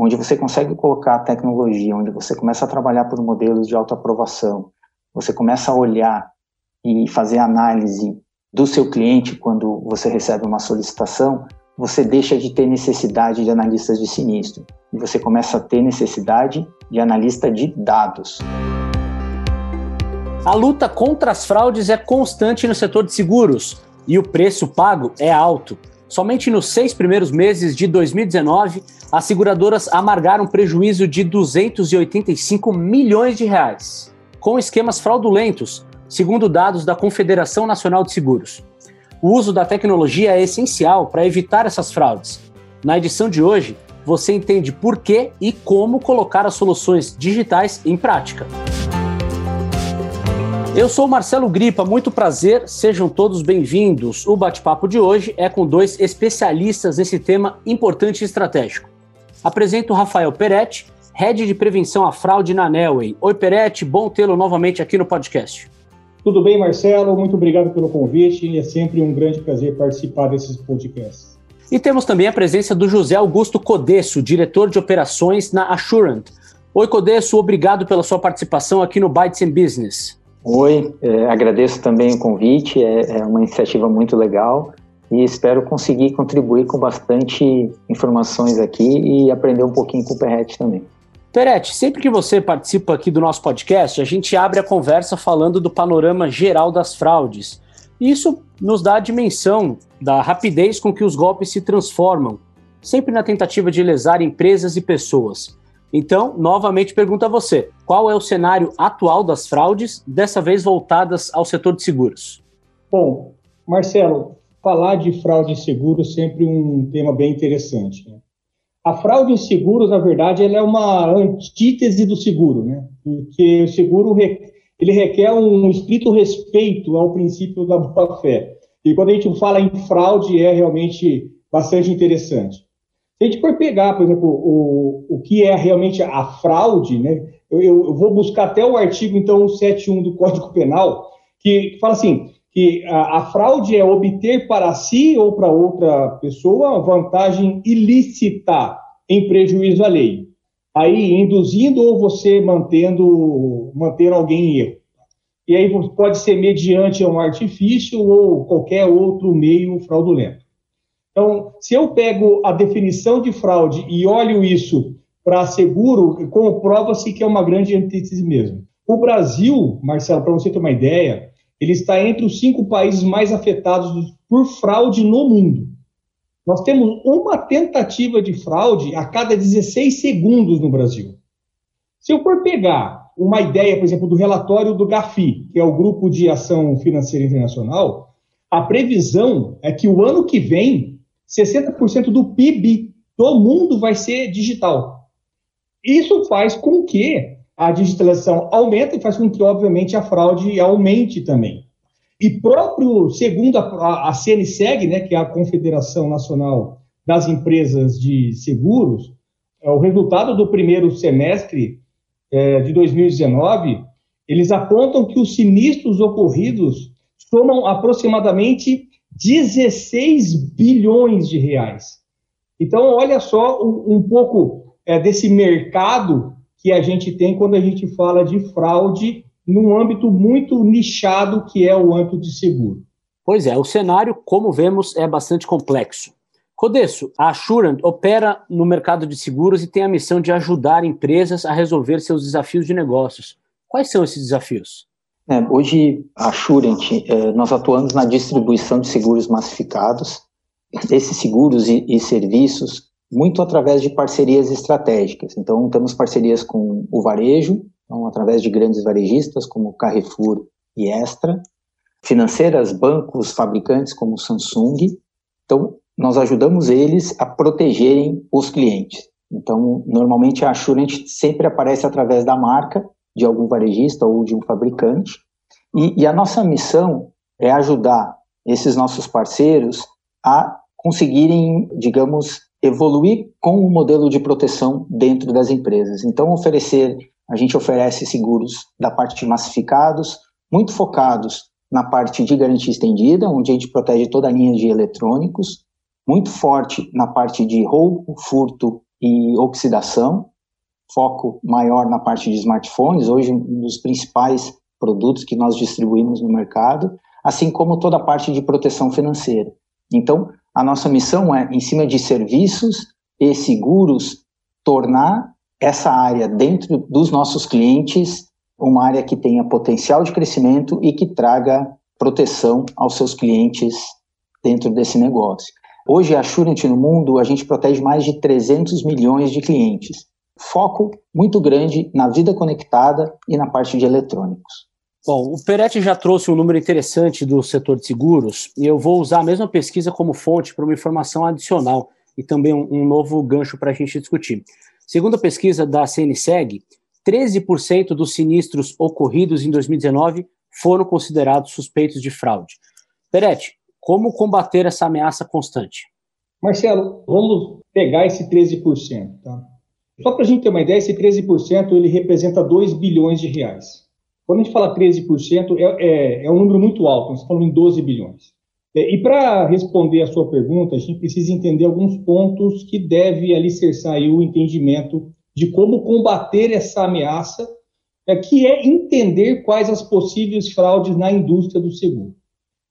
onde você consegue colocar a tecnologia, onde você começa a trabalhar por modelos de autoaprovação, você começa a olhar e fazer análise do seu cliente quando você recebe uma solicitação, você deixa de ter necessidade de analistas de sinistro e você começa a ter necessidade de analista de dados. A luta contra as fraudes é constante no setor de seguros e o preço pago é alto. Somente nos seis primeiros meses de 2019, as seguradoras amargaram prejuízo de 285 milhões de reais, com esquemas fraudulentos, segundo dados da Confederação Nacional de Seguros. O uso da tecnologia é essencial para evitar essas fraudes. Na edição de hoje, você entende por que e como colocar as soluções digitais em prática. Eu sou Marcelo Gripa, muito prazer, sejam todos bem-vindos. O bate-papo de hoje é com dois especialistas nesse tema importante e estratégico. Apresento o Rafael Peretti, Head de Prevenção à Fraude na Nelway. Oi, Peretti, bom tê-lo novamente aqui no podcast. Tudo bem, Marcelo? Muito obrigado pelo convite. É sempre um grande prazer participar desses podcasts. E temos também a presença do José Augusto Codesso, diretor de operações na Assurant. Oi, Codesso, obrigado pela sua participação aqui no Bytes and Business. Oi, é, agradeço também o convite, é, é, uma iniciativa muito legal e espero conseguir contribuir com bastante informações aqui e aprender um pouquinho com o Perret também. Peretti, sempre que você participa aqui do nosso podcast, a gente abre a conversa falando do panorama geral das fraudes. Isso nos dá a dimensão da rapidez com que os golpes se transformam, sempre na tentativa de lesar empresas e pessoas. Então, novamente pergunto a você: qual é o cenário atual das fraudes, dessa vez voltadas ao setor de seguros? Bom, Marcelo, falar de fraude em seguros é sempre um tema bem interessante. Né? A fraude em seguros, na verdade, ela é uma antítese do seguro, né? porque o seguro ele requer um estrito respeito ao princípio da boa-fé. E quando a gente fala em fraude, é realmente bastante interessante. Se a gente for pegar, por exemplo, o, o que é realmente a fraude, né? Eu, eu, vou buscar até o artigo, então, 71 do Código Penal, que, fala assim, que a, a, fraude é obter para si ou para outra pessoa vantagem ilícita em prejuízo alheio. Aí, induzindo ou você mantendo, manter alguém em erro. E aí pode ser mediante um artifício ou qualquer outro meio fraudulento. Então, se eu pego a definição de fraude e olho isso para seguro, comprova-se que é uma grande antítese mesmo. O Brasil, Marcelo, para você ter uma ideia, ele está entre os cinco países mais afetados por fraude no mundo. Nós temos uma tentativa de fraude a cada 16 segundos no Brasil. Se eu for pegar uma ideia, por exemplo, do relatório do GAFI, que é o Grupo de Ação Financeira Internacional, a previsão é que o ano que vem 60% do PIB do mundo vai ser digital. Isso faz com que a digitalização aumente e faz com que, obviamente, a fraude aumente também. E próprio, segundo a, a CNSEG, né, que é a Confederação Nacional das Empresas de Seguros, é, o resultado do primeiro semestre é, de 2019, eles apontam que os sinistros ocorridos somam aproximadamente 16 bilhões de reais. Então, olha só um, um pouco é, desse mercado que a gente tem quando a gente fala de fraude num âmbito muito nichado que é o âmbito de seguro. Pois é, o cenário, como vemos, é bastante complexo. Codesso, a Assurant opera no mercado de seguros e tem a missão de ajudar empresas a resolver seus desafios de negócios. Quais são esses desafios? É, hoje, a Assurant, é, nós atuamos na distribuição de seguros massificados, esses seguros e, e, serviços, muito através de parcerias estratégicas. Então, temos parcerias com o varejo, então, através de grandes varejistas como Carrefour e Extra, financeiras, bancos, fabricantes como Samsung. Então, nós ajudamos eles a protegerem os clientes. Então, normalmente a Assurant sempre aparece através da marca, de algum varejista ou de um fabricante. E, e a nossa missão é ajudar esses nossos parceiros a conseguirem, digamos, evoluir com o modelo de proteção dentro das empresas. Então, oferecer, a gente oferece seguros da parte de massificados, muito focados na parte de garantia estendida, onde a gente protege toda a linha de eletrônicos, muito forte na parte de roubo, furto e oxidação, foco maior na parte de smartphones, hoje um dos principais produtos que nós distribuímos no mercado, assim como toda a parte de proteção financeira. Então, a nossa missão é, em cima de serviços e seguros, tornar essa área dentro dos nossos clientes uma área que tenha potencial de crescimento e que traga proteção aos seus clientes dentro desse negócio. Hoje, a Assurant no mundo, a gente protege mais de 300 milhões de clientes. Foco muito grande na vida conectada e na parte de eletrônicos. Bom, o Peretti já trouxe um número interessante do setor de seguros e eu vou usar a mesma pesquisa como fonte para uma informação adicional e também um, um novo gancho para a gente discutir. Segundo a pesquisa da CNSEG, 13% dos sinistros ocorridos em 2019 foram considerados suspeitos de fraude. Peretti, como combater essa ameaça constante? Marcelo, vamos pegar esse 13%. Tá? Só para a gente ter uma ideia, esse 13% ele representa 2 bilhões de reais. Quando a gente fala 13%, é, é, é um número muito alto, nós falando em 12 bilhões. É, e para responder a sua pergunta, a gente precisa entender alguns pontos que deve alicerçar aí o entendimento de como combater essa ameaça, é, que é entender quais as possíveis fraudes na indústria do seguro.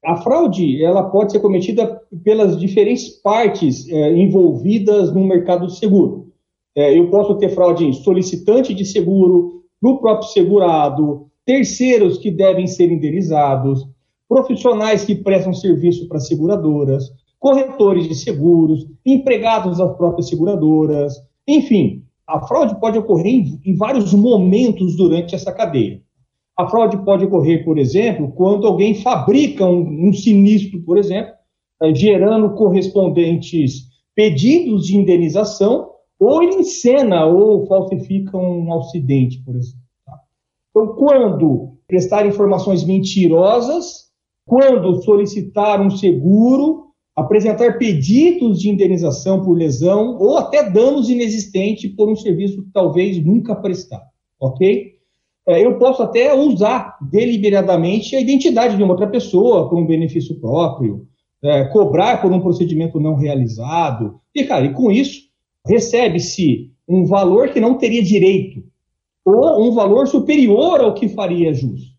A fraude ela pode ser cometida pelas diferentes partes é, envolvidas no mercado de seguro. É, eu posso ter fraude em solicitante de seguro, no próprio segurado, terceiros que devem ser indenizados, profissionais que prestam serviço para seguradoras, corretores de seguros, empregados das próprias seguradoras, enfim, a fraude pode ocorrer em, em vários momentos durante essa cadeia. A fraude pode ocorrer, por exemplo, quando alguém fabrica um, um sinistro, por exemplo, eh, gerando correspondentes pedidos de indenização, ou ele encena ou falsifica um acidente, por exemplo. Tá? Então, quando prestar informações mentirosas, quando solicitar um seguro, apresentar pedidos de indenização por lesão ou até danos inexistentes por um serviço que talvez nunca prestar, ok? É, eu posso até usar deliberadamente a identidade de uma outra pessoa por um benefício próprio, é, cobrar por um procedimento não realizado, e, cara, e com isso recebe-se um valor que não teria direito, ou um valor superior ao que faria justo.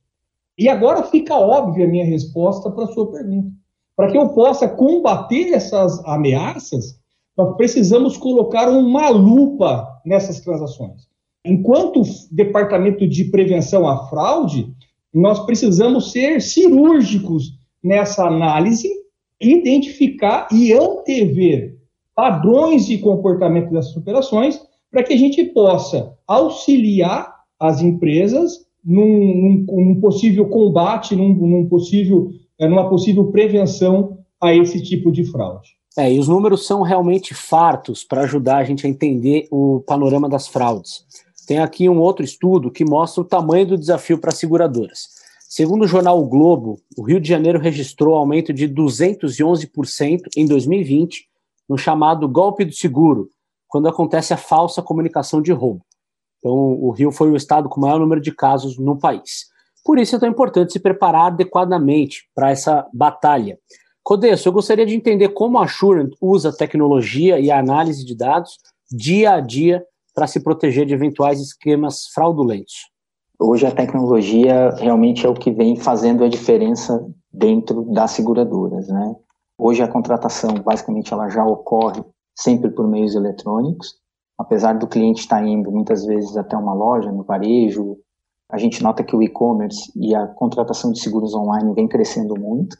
E agora fica óbvia a minha resposta para a sua pergunta. Para que eu possa combater essas ameaças, nós precisamos colocar uma lupa nessas transações. Enquanto departamento de prevenção à fraude, nós precisamos ser cirúrgicos nessa análise, identificar e antever padrões de comportamento dessas operações, para que a gente possa auxiliar as empresas num, num, num possível combate, num, num possível é, numa possível prevenção a esse tipo de fraude. É, e os números são realmente fartos para ajudar a gente a entender o panorama das fraudes. Tem aqui um outro estudo que mostra o tamanho do desafio para as seguradoras. Segundo o jornal o Globo, o Rio de Janeiro registrou aumento de 211% em 2020 no chamado golpe do seguro, quando acontece a falsa comunicação de roubo. Então, o Rio foi o estado com o maior número de casos no país. Por isso é tão importante se preparar adequadamente para essa batalha. Codesso, eu gostaria de entender como a Assurant usa tecnologia e análise de dados dia a dia para se proteger de eventuais esquemas fraudulentos. Hoje a tecnologia realmente é o que vem fazendo a diferença dentro das seguradoras, né? Hoje a contratação, basicamente, ela já ocorre sempre por meios eletrônicos, apesar do cliente estar indo muitas vezes até uma loja, no varejo, a gente nota que o e-commerce e a contratação de seguros online vem crescendo muito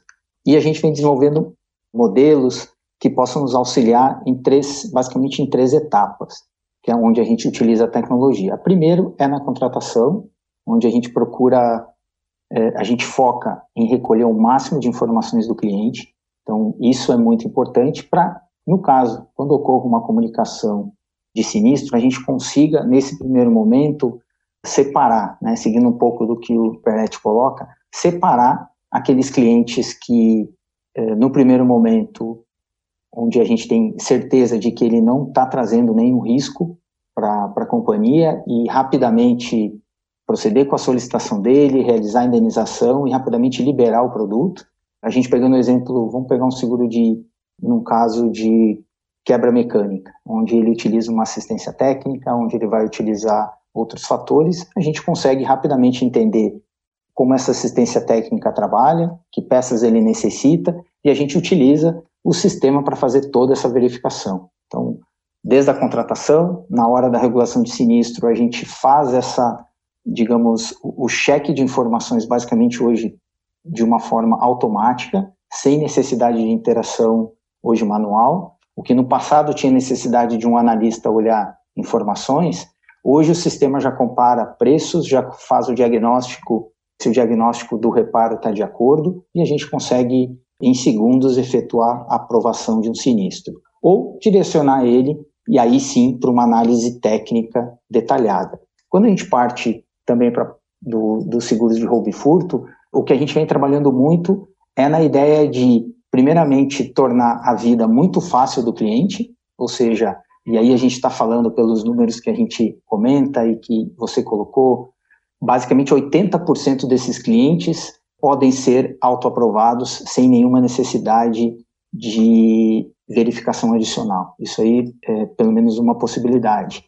e a gente vem desenvolvendo modelos que possam nos auxiliar em três, basicamente em três etapas, que é onde a gente utiliza a tecnologia. A primeiro é na contratação, onde a gente procura, é, a gente foca em recolher o máximo de informações do cliente. Então, isso é muito importante para, no caso, quando ocorre uma comunicação de sinistro, a gente consiga, nesse primeiro momento, separar, né, seguindo um pouco do que o Peretti coloca, separar aqueles clientes que, eh, no primeiro momento, onde a gente tem certeza de que ele não está trazendo nenhum risco para a companhia e rapidamente proceder com a solicitação dele, realizar a indenização e rapidamente liberar o produto. A gente pegando o exemplo, vamos pegar um seguro de, num caso de quebra mecânica, onde ele utiliza uma assistência técnica, onde ele vai utilizar outros fatores, a gente consegue rapidamente entender como essa assistência técnica trabalha, que peças ele necessita, e a gente utiliza o sistema para fazer toda essa verificação. Então, desde a contratação, na hora da regulação de sinistro, a gente faz essa, digamos, o cheque de informações basicamente hoje de uma forma automática, sem necessidade de interação hoje manual, o que no passado tinha necessidade de um analista olhar informações, hoje o sistema já compara preços, já faz o diagnóstico, se o diagnóstico do reparo está de acordo, e a gente consegue, em segundos, efetuar a aprovação de um sinistro. Ou direcionar ele, e aí sim, para uma análise técnica detalhada. Quando a gente parte também para dos do seguros de roubo e furto, o que a gente vem trabalhando muito é na ideia de, primeiramente, tornar a vida muito fácil do cliente, ou seja, e aí a gente está falando pelos números que a gente comenta e que você colocou, basicamente 80% desses clientes podem ser autoaprovados sem nenhuma necessidade de verificação adicional. Isso aí é pelo menos uma possibilidade.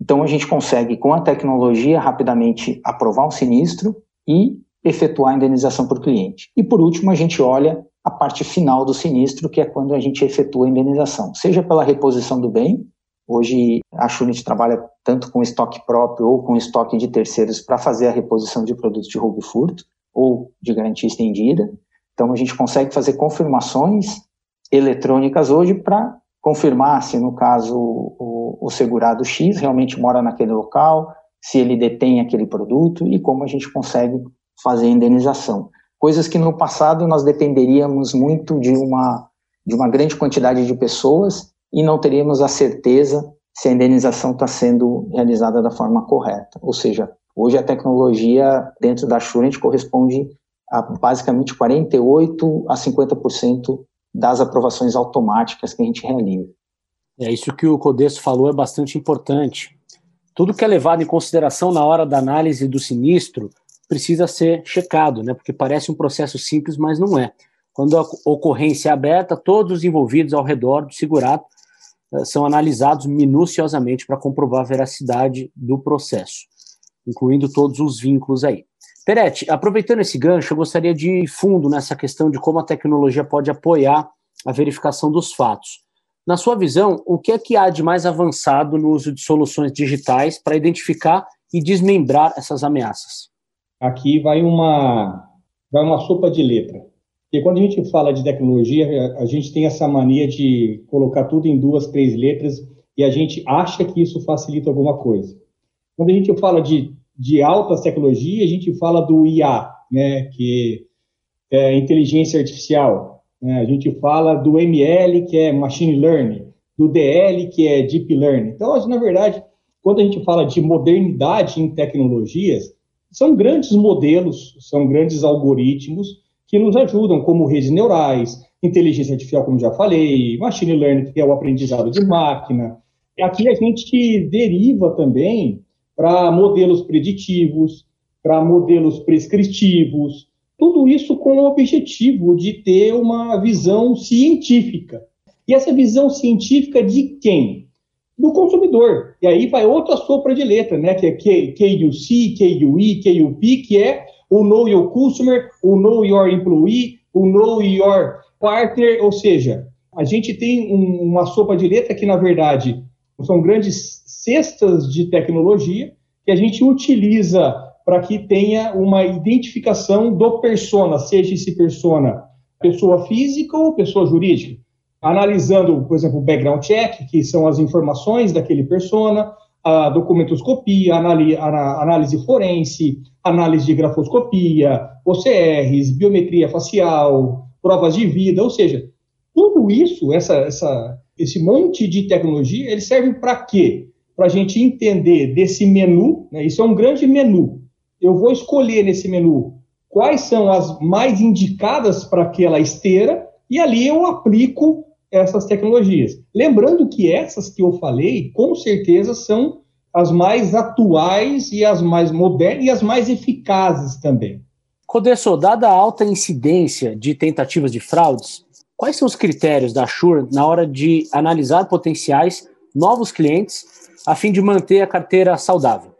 Então a gente consegue, com a tecnologia, rapidamente aprovar um sinistro e efetuar a indenização o cliente. E por último, a gente olha a parte final do sinistro, que é quando a gente efetua a indenização, seja pela reposição do bem. Hoje a Shunit trabalha tanto com estoque próprio ou com estoque de terceiros para fazer a reposição de produtos de roubo e furto ou de garantia estendida. Então a gente consegue fazer confirmações eletrônicas hoje para confirmar se no caso o, o segurado X realmente mora naquele local, se ele detém aquele produto e como a gente consegue fazer indenização. Coisas que no passado nós dependeríamos muito de uma, de uma grande quantidade de pessoas e não teríamos a certeza se a indenização está sendo realizada da forma correta. Ou seja, hoje a tecnologia dentro da Assurant corresponde a basicamente 48 a 50% das aprovações automáticas que a gente realiza. É isso que o Codesso falou é bastante importante. Tudo que é levado em consideração na hora da análise do sinistro precisa ser checado, né? Porque parece um processo simples, mas não é. Quando a ocorrência é aberta, todos os envolvidos ao redor do segurado uh, são analisados minuciosamente para comprovar a veracidade do processo, incluindo todos os vínculos aí. Peretti, aproveitando esse gancho, eu gostaria de ir fundo nessa questão de como a tecnologia pode apoiar a verificação dos fatos. Na sua visão, o que é que há de mais avançado no uso de soluções digitais para identificar e desmembrar essas ameaças? Aqui vai uma, vai uma sopa de letra. Porque quando a gente fala de tecnologia, a gente tem essa mania de colocar tudo em duas, três letras e a gente acha que isso facilita alguma coisa. Quando a gente fala de, de altas tecnologias, a gente fala do IA, né, que é inteligência artificial. Né? A gente fala do ML, que é machine learning, do DL, que é deep learning. Então, na verdade, quando a gente fala de modernidade em tecnologias, são grandes modelos, são grandes algoritmos que nos ajudam, como redes neurais, inteligência artificial, como já falei, machine learning, que é o aprendizado de máquina. Aqui a gente deriva também para modelos preditivos, para modelos prescritivos, tudo isso com o objetivo de ter uma visão científica. E essa visão científica de quem? Do consumidor. E aí vai outra sopra de letra, né? Que é KUC, KUI, KUP, que é o Know Your Customer, o Know Your Employee, o Know Your Partner, ou seja, a gente tem um, uma sopa de letra que, na verdade, são grandes cestas de tecnologia que a gente utiliza para que tenha uma identificação do persona, seja esse persona pessoa física ou pessoa jurídica analisando, por exemplo, o background check, que são as informações daquele persona, a documentoscopia, análise forense, análise de grafoscopia, OCRs, biometria facial, provas de vida, ou seja, tudo isso, essa, essa, esse monte de tecnologia, ele serve para quê? Para a gente entender desse menu, né, isso é um grande menu. Eu vou escolher nesse menu quais são as mais indicadas para aquela esteira, e ali eu aplico essas tecnologias. Lembrando que essas que eu falei, com certeza, são as mais atuais e as mais modernas e as mais eficazes também. Codesso, dada a alta incidência de tentativas de fraudes, quais são os critérios da Shure na hora de analisar potenciais novos clientes a fim de manter a carteira saudável?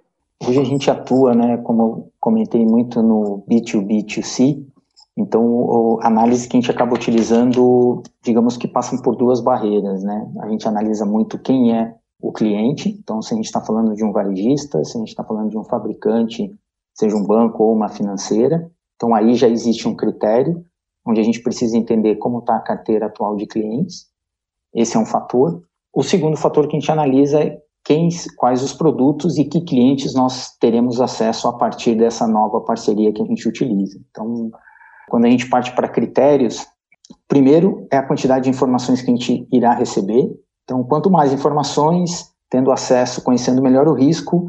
Hoje a gente atua, né, como eu comentei muito no B2B2C, então a análise que a gente acaba utilizando, digamos que passam por duas barreiras, né? A gente analisa muito quem é o cliente, então se a gente está falando de um varejista, se a gente está falando de um fabricante, seja um banco ou uma financeira, então aí já existe um critério onde a gente precisa entender como está a carteira atual de clientes, esse é um fator. O segundo fator que a gente analisa é quem, quais os produtos e que clientes nós teremos acesso a partir dessa nova parceria que a gente utiliza. Então, quando a gente parte para critérios, primeiro é a quantidade de informações que a gente irá receber. Então, quanto mais informações, tendo acesso, conhecendo melhor o risco,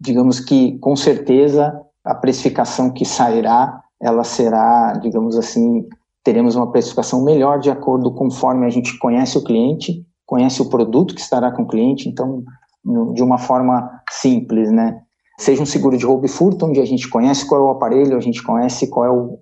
digamos que com certeza a precificação que sairá, ela será, digamos assim, teremos uma precificação melhor de acordo conforme a gente conhece o cliente, conhece o produto que estará com o cliente, então de uma forma simples, né? Seja um seguro de roubo e furto, onde a gente conhece qual é o aparelho, a gente conhece qual é o,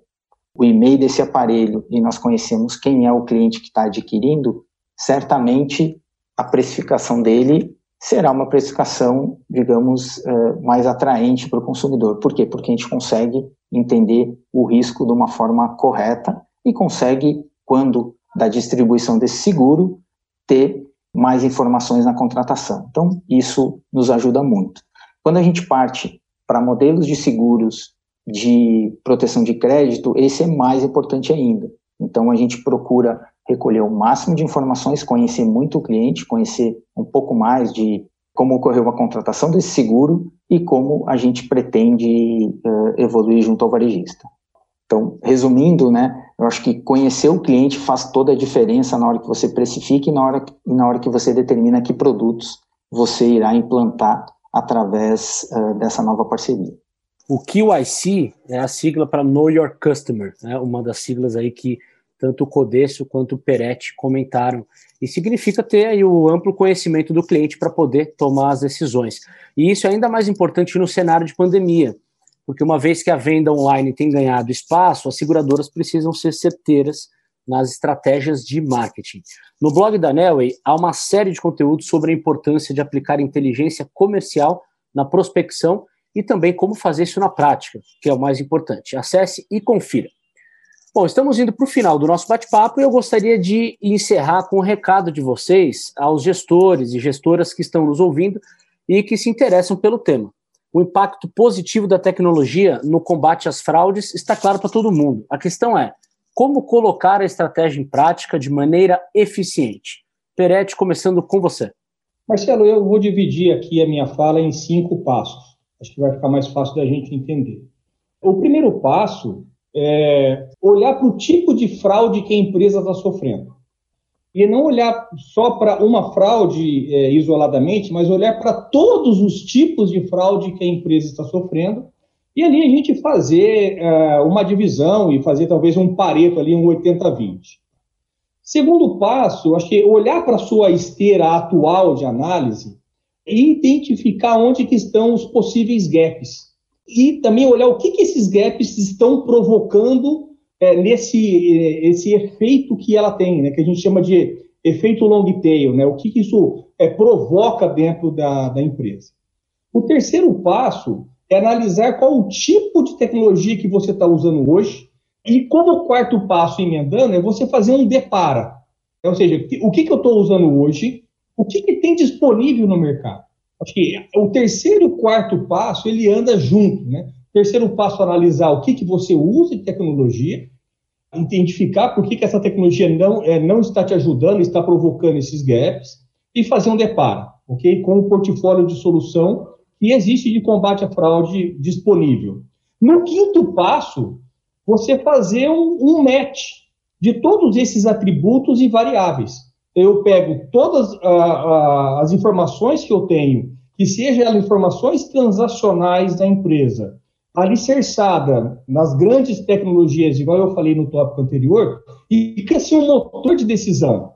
o e-mail desse aparelho e nós conhecemos quem é o cliente que está adquirindo, certamente a precificação dele será uma precificação, digamos, uh, mais atraente para o consumidor. Por quê? Porque a gente consegue entender o risco de uma forma correta e consegue, quando da distribuição desse seguro, ter mais informações na contratação. Então, isso nos ajuda muito. Quando a gente parte para modelos de seguros de proteção de crédito, esse é mais importante ainda. Então, a gente procura recolher o máximo de informações, conhecer muito o cliente, conhecer um pouco mais de como ocorreu a contratação desse seguro e como a gente pretende uh, evoluir junto ao varejista. Então, resumindo, né, eu acho que conhecer o cliente faz toda a diferença na hora que você precifica e na hora, e na hora que você determina que produtos você irá implantar através uh, dessa nova parceria. O QIC é a sigla para Know Your Customer, né, uma das siglas aí que tanto o Codesso quanto o Peretti comentaram. E significa ter aí o amplo conhecimento do cliente para poder tomar as decisões. E isso é ainda mais importante no cenário de pandemia, porque uma vez que a venda online tem ganhado espaço, as seguradoras precisam ser certeiras nas estratégias de marketing. No blog da Nelway há uma série de conteúdos sobre a importância de aplicar inteligência comercial na prospecção e também como fazer isso na prática, que é o mais importante. Acesse e confira. Bom, estamos indo para o final do nosso bate-papo e eu gostaria de encerrar com um recado de vocês aos gestores e gestoras que estão nos ouvindo e que se interessam pelo tema. O impacto positivo da tecnologia no combate às fraudes está claro para todo mundo. A questão é como colocar a estratégia em prática de maneira eficiente. Peretti, começando com você. Marcelo, eu vou dividir aqui a minha fala em cinco passos. Acho que vai ficar mais fácil da gente entender. O primeiro passo é olhar para o tipo de fraude que a empresa está sofrendo e não olhar só para uma fraude é, isoladamente, mas olhar para todos os tipos de fraude que a empresa está sofrendo, e ali a gente fazer é, uma divisão e fazer talvez um pareto ali, um 80-20. Segundo passo, acho que olhar para a sua esteira atual de análise e identificar onde que estão os possíveis gaps. E também olhar o que, que esses gaps estão provocando é, nesse é, esse efeito que ela tem, né, que a gente chama de efeito long tail, né, o que, que isso é, provoca dentro da, da empresa. O terceiro passo é analisar qual o tipo de tecnologia que você está usando hoje, e como quarto passo, emendando, é você fazer um depara. Ou seja, o que, que eu estou usando hoje, o que, que tem disponível no mercado. Acho que o terceiro e o quarto passo, ele anda junto, né? Terceiro passo, analisar o que, que você usa de tecnologia, identificar por que, que essa tecnologia não, é, não está te ajudando, está provocando esses gaps, e fazer um deparo, ok? Com o portfólio de solução que existe de combate à fraude disponível. No quinto passo, você fazer um, um match de todos esses atributos e variáveis. Eu pego todas uh, uh, as informações que eu tenho, que sejam informações transacionais da empresa, alicerçada nas grandes tecnologias, igual eu falei no tópico anterior, e que ser um motor de decisão.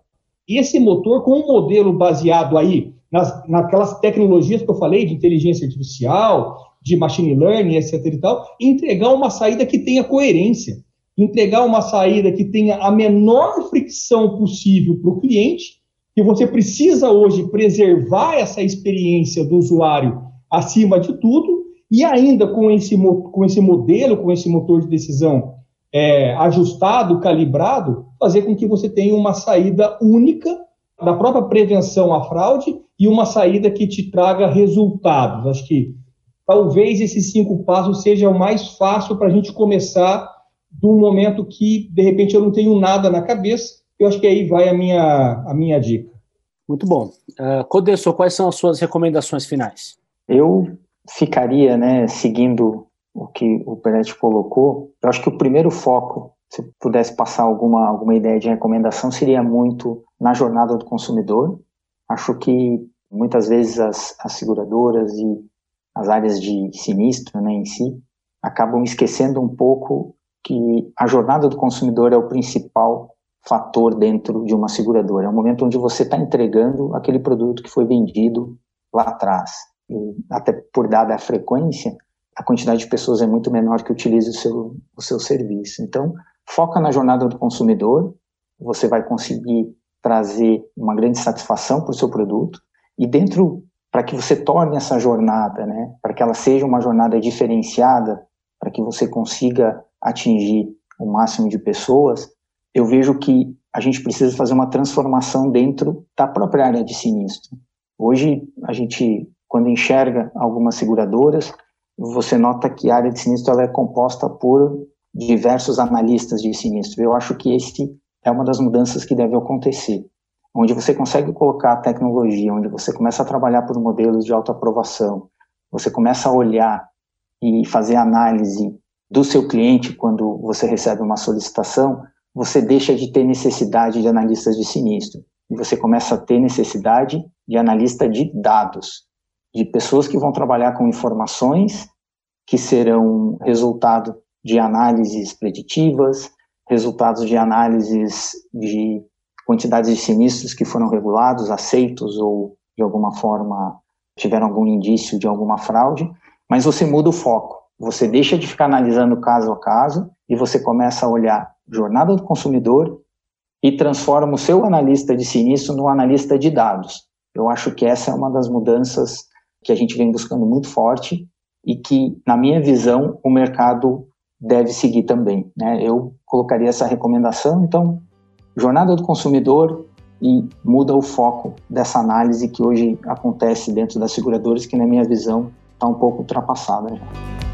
E esse motor, com um modelo baseado aí nas, naquelas tecnologias que eu falei, de inteligência artificial, de machine learning, etc. e tal, entregar uma saída que tenha coerência. Entregar uma saída que tenha a menor fricção possível para o cliente, que você precisa hoje preservar essa experiência do usuário acima de tudo, e ainda com esse, com esse modelo, com esse motor de decisão é, ajustado, calibrado, fazer com que você tenha uma saída única da própria prevenção à fraude e uma saída que te traga resultados. Acho que talvez esses cinco passos seja o mais fácil para a gente começar de um momento que, de repente, eu não tenho nada na cabeça. Eu acho que aí vai a minha, a minha dica. Muito bom. Uh, Codesso, quais são as suas recomendações finais? Eu ficaria, né, seguindo o que o Peretti colocou, eu acho que o primeiro foco, se pudesse passar alguma, alguma ideia de recomendação, seria muito na jornada do consumidor. Acho que muitas vezes as, as seguradoras e as áreas de sinistro né, em si acabam esquecendo um pouco que a jornada do consumidor é o principal fator dentro de uma seguradora. É o momento onde você está entregando aquele produto que foi vendido lá atrás. E até por dada a frequência, a quantidade de pessoas é muito menor que utiliza o seu, o seu serviço. Então, foca na jornada do consumidor, você vai conseguir trazer uma grande satisfação para o seu produto, e dentro, para que você torne essa jornada, né, para que ela seja uma jornada diferenciada, para que você consiga atingir o máximo de pessoas, eu vejo que a gente precisa fazer uma transformação dentro da própria área de sinistro. Hoje, a gente, quando enxerga algumas seguradoras, você nota que a área de sinistro ela é composta por diversos analistas de sinistro. Eu acho que esse é uma das mudanças que deve acontecer, onde você consegue colocar a tecnologia, onde você começa a trabalhar por modelos de autoaprovação, você começa a olhar e fazer análise do seu cliente quando você recebe uma solicitação, você deixa de ter necessidade de analistas de sinistro e você começa a ter necessidade de analista de dados, de pessoas que vão trabalhar com informações que serão resultado de análises preditivas, resultados de análises de quantidades de sinistros que foram regulados, aceitos ou de alguma forma tiveram algum indício de alguma fraude, mas você muda o foco. Você deixa de ficar analisando caso a caso e você começa a olhar jornada do consumidor e transforma o seu analista de sinistro no analista de dados. Eu acho que essa é uma das mudanças que a gente vem buscando muito forte e que, na minha visão, o mercado deve seguir também. Né? Eu colocaria essa recomendação, então, jornada do consumidor e muda o foco dessa análise que hoje acontece dentro das seguradoras, que, na minha visão, está um pouco ultrapassada já.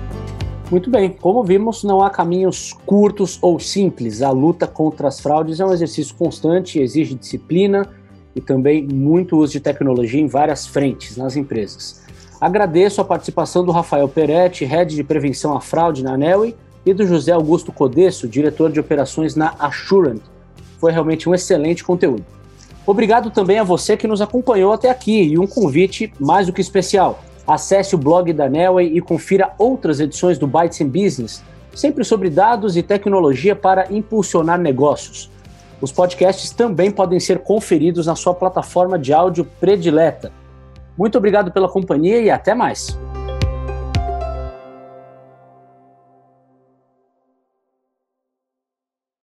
Muito bem, como vimos, não há caminhos curtos ou simples. A luta contra as fraudes é um exercício constante, exige disciplina e também muito uso de tecnologia em várias frentes nas empresas. Agradeço a participação do Rafael Peretti, head de prevenção à fraude na Nelway, e do José Augusto Codesso, diretor de operações na Assurant. Foi realmente um excelente conteúdo. Obrigado também a você que nos acompanhou até aqui e um convite mais do que especial. Acesse o blog da Nelway e confira outras edições do Bytes in Business, sempre sobre dados e tecnologia para impulsionar negócios. Os podcasts também podem ser conferidos na sua plataforma de áudio predileta. Muito obrigado pela companhia e até mais.